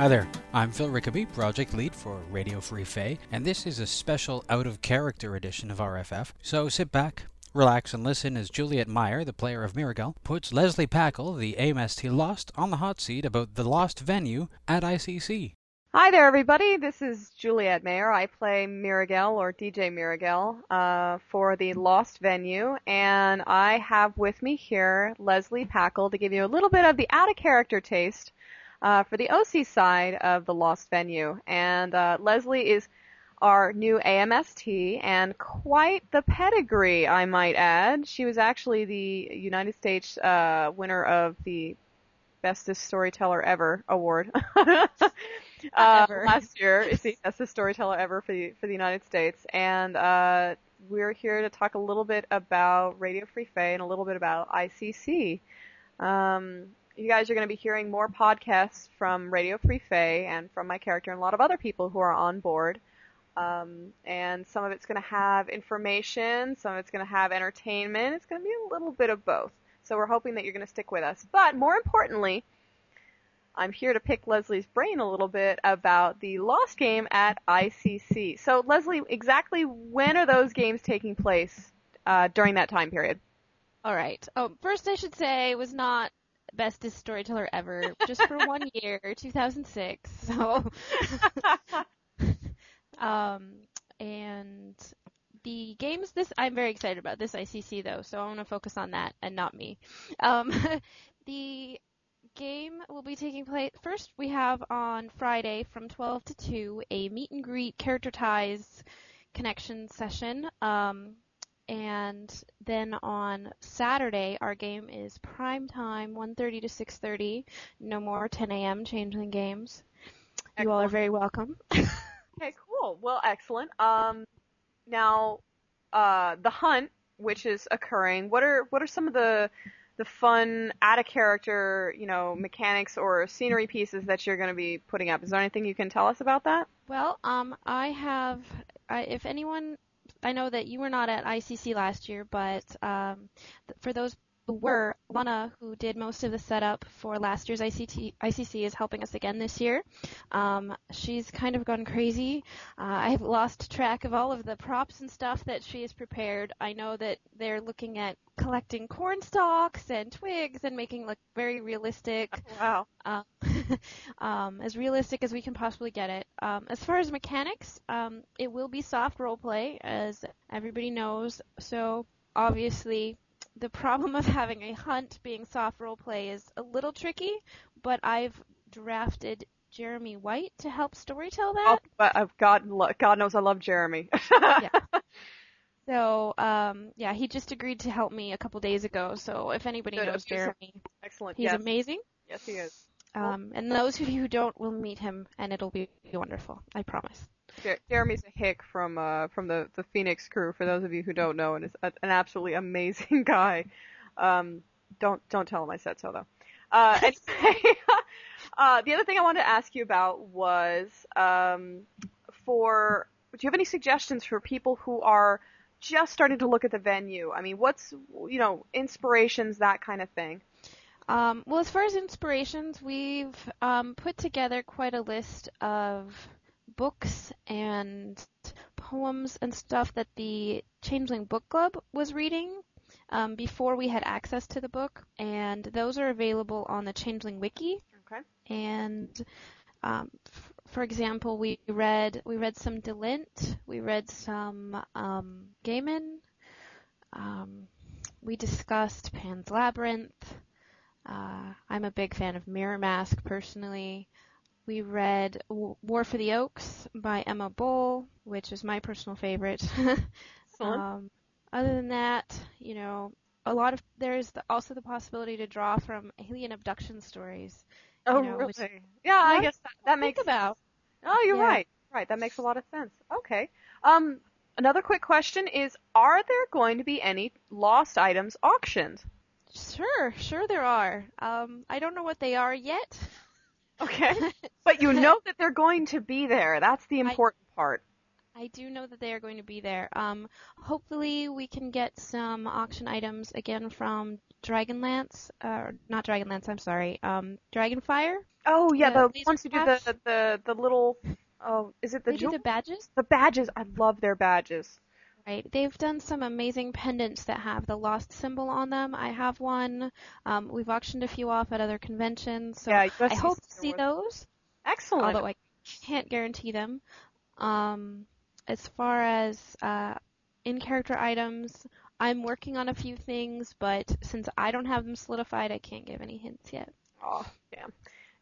Hi there, I'm Phil Rickaby, project lead for Radio Free Fay, and this is a special out of character edition of RFF. So sit back, relax, and listen as Juliet Meyer, the player of Miragel, puts Lesley Packle, the AMST Lost, on the hot seat about the lost venue at ICC. Hi there, everybody. This is Juliet Meyer. I play Miragel or DJ Miragel uh, for the Lost Venue, and I have with me here Leslie Packle to give you a little bit of the out of character taste uh, for the OC side of the Lost Venue. And uh, Lesley is our new AMST and quite the pedigree, I might add. She was actually the United States uh, winner of the Bestest Storyteller Ever award. uh, last year. It's the bestest storyteller ever for the for the United States, and uh, we're here to talk a little bit about Radio Free Fay and a little bit about ICC. Um, you guys are going to be hearing more podcasts from Radio Free Fay and from my character and a lot of other people who are on board. Um, and some of it's going to have information, some of it's going to have entertainment. It's going to be a little bit of both. So we're hoping that you're going to stick with us. But more importantly, I'm here to pick Lesley's brain a little bit about the Lost game at ICC. So, Lesley, exactly when are those games taking place uh, during that time period? All right. Oh, first I should say it was not bestest storyteller ever, just for one year, 2006. So, um, and the games this I'm very excited about this ICC though, so I want to focus on that and not me. Um, the game will be taking place. First, we have on Friday from 12 to 2 a meet and greet character ties connection session. Um, and then on Saturday, our game is prime time, 1:30 to 6:30. No more 10 a.m. changeling games. Excellent. You all are very welcome. okay, cool. Well, excellent. Um, now, uh, the hunt, which is occurring. What are what are some of the the fun out of character, you know, mechanics or scenery pieces that you're going to be putting up. Is there anything you can tell us about that? Well, um, I have, I, if anyone, I know that you were not at ICC last year, but um, for those who were Lana, who did most of the setup for last year's ICT, ICC, is helping us again this year. Um, she's kind of gone crazy. Uh, I've lost track of all of the props and stuff that she has prepared. I know that they're looking at collecting corn stalks and twigs and making look very realistic. Wow. Uh, um, as realistic as we can possibly get it. Um, as far as mechanics, um, it will be soft role play, as everybody knows. So obviously the problem of having a hunt being soft roleplay is a little tricky, but I've drafted Jeremy White to help storytell that. Oh, but uh, God, God knows I love Jeremy. yeah. So, um, yeah, he just agreed to help me a couple days ago. So if anybody Good, knows Jeremy, excellent. He's yes. amazing. Yes, he is. Um, and those of you who don't will meet him, and it'll be wonderful. I promise. Jeremy's a hick from uh, from the the Phoenix crew. For those of you who don't know, and is an absolutely amazing guy. Um, don't don't tell him I said so though. Uh, anyway, uh, the other thing I wanted to ask you about was um, for do you have any suggestions for people who are just starting to look at the venue? I mean, what's you know inspirations that kind of thing. Um, well, as far as inspirations, we've um, put together quite a list of books and poems and stuff that the Changeling Book Club was reading um, before we had access to the book, and those are available on the Changeling Wiki. Okay. And um, f- for example, we read we read some de Lint, we read some um, Gaiman, um, we discussed Pan's Labyrinth. Uh, I'm a big fan of MirrorMask personally. We read War for the Oaks by Emma Bull, which is my personal favorite. um, other than that, you know, a lot of there's the, also the possibility to draw from alien abduction stories. Oh, you know, really? Which, yeah, I guess that, that makes about. Oh, you're yeah. right. Right, that makes a lot of sense. Okay. Um, another quick question is: Are there going to be any lost items auctioned? Sure, sure there are. Um, I don't know what they are yet. Okay. but you know that they're going to be there. That's the important I, part. I do know that they are going to be there. Um, hopefully we can get some auction items again from Dragonlance, uh, not Dragonlance, I'm sorry, um, Dragonfire. Oh yeah, The the, ones who do the, the the little. Oh, is it the they do the badges. the badges? I love their badges. Right. They've done some amazing pendants that have the lost symbol on them. I have one. Um, we've auctioned a few off at other conventions, so yeah, I hope to see those. Excellent. although I can't guarantee them. Um, as far as uh, in-character items, I'm working on a few things, but since I don't have them solidified, I can't give any hints yet. Oh, damn.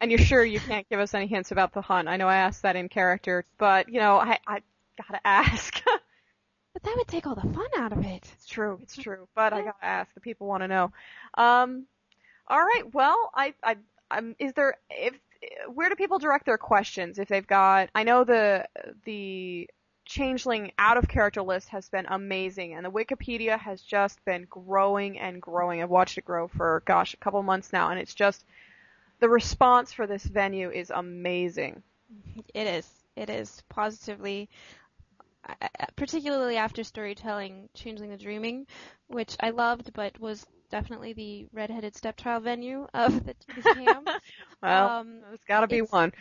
And you're sure you can't give us any hints about the hunt? I know I asked that in character, but you know, I I gotta ask. But that would take all the fun out of it. it's true, it's true, but I gotta ask. The people want to know. Um, all right. Well, I I I'm. Is there if where do people direct their questions if they've got? I know the the changeling out of character list has been amazing, and the Wikipedia has just been growing and growing. I've watched it grow for gosh a couple months now, and it's just the response for this venue is amazing. It is. It is positively, particularly after storytelling, Changeling the Dreaming, which I loved, but was definitely the redheaded stepchild venue of the museum. Well, um, there's got to be one.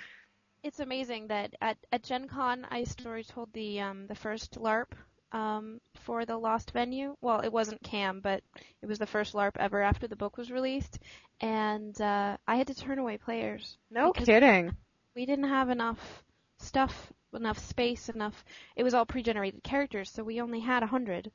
it's amazing that at, at Gen Con I story told the um, the first LARP um, for the Lost Venue. Well, it wasn't Cam, but it was the first LARP ever after the book was released, and uh, I had to turn away players. No kidding. We didn't have enough stuff, enough space, enough. It was all pre-generated characters, so we only had a hundred.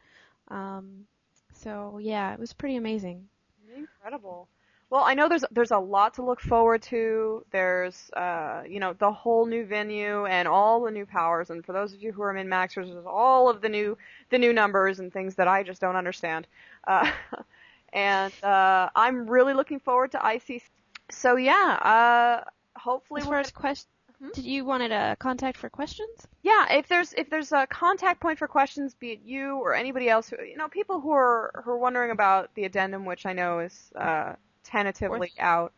Um, so yeah, it was pretty amazing. Incredible. Well, I know there's there's a lot to look forward to. There's uh, you know, the whole new venue and all the new powers. And for those of you who are min maxers, there's all of the new the new numbers and things that I just don't understand. Uh, and uh, I'm really looking forward to IC. So yeah, uh, hopefully As far get- as quest, Mhm. Did you wanted a contact for questions? Yeah, if there's if there's a contact point for questions, be it you or anybody else, who, you know, people who are who are wondering about the addendum, which I know is uh, tentatively out.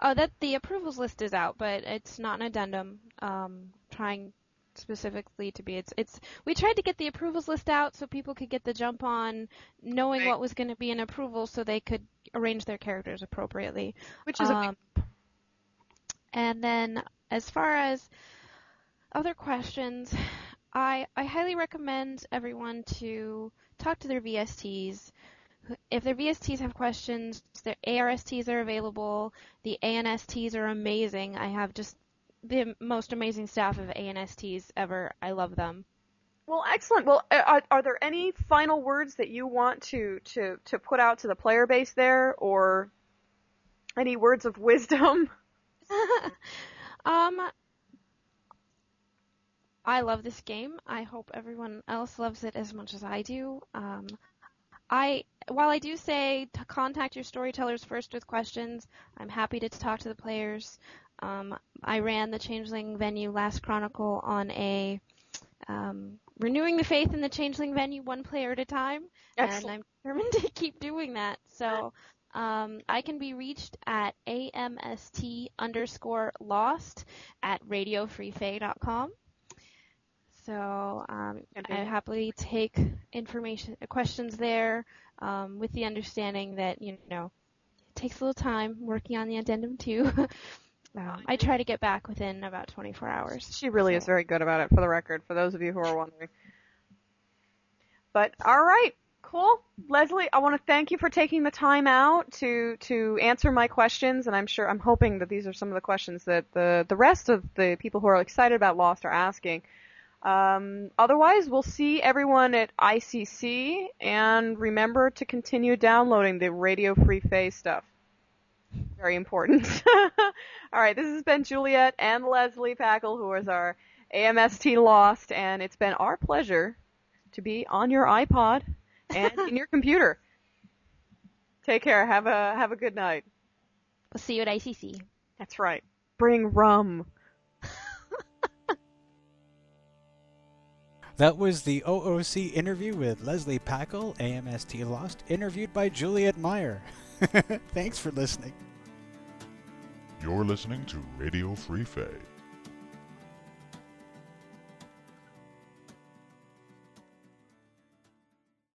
Oh, that the approvals list is out, but it's not an addendum. Um, trying specifically to be it's it's we tried to get the approvals list out so people could get the jump on knowing Right. what was going to be an approval so they could arrange their characters appropriately. Which is a Um, and then as far as other questions, I I highly recommend everyone to talk to their VSTs. If their VSTs have questions, their ARSTs are available. The ANSTs are amazing. I have just the most amazing staff of ANSTs ever. I love them. Well, excellent. Well, are, are there any final words that you want to, to, to put out to the player base there, or any words of wisdom? um, I love this game. I hope everyone else loves it as much as I do. Um, I while I do say to contact your storytellers first with questions, I'm happy to talk to the players. Um, I ran the Changeling venue last Chronicle on a um, renewing the faith in the Changeling venue one player at a time, and I'm determined to keep doing that. So um, I can be reached at amst underscore lost at radiofreefay.com. So um. I happily take information questions there um, with the understanding that you know it takes a little time working on the addendum too. um, I try to get back within about 24 hours. She really is very good about it, for the record, for those of you who are wondering. But all right, cool, Lesley. I want to thank you for taking the time out to to answer my questions, and I'm sure I'm hoping that these are some of the questions that the the rest of the people who are excited about Lost are asking. Um, otherwise, we'll see everyone at ICC, and remember to continue downloading the Radio Free Fay's stuff. Very important. All right, this has been Juliet and Lesley Packle, who is our AMST Lost, and it's been our pleasure to be on your iPod and in your computer. Take care. Have a have a good night. We'll see you at ICC. That's right. Bring rum. That was the OOC interview with Lesley Packle, AMST Lost, interviewed by Juliet Meyer. Thanks for listening. You're listening to Radio Free Fay.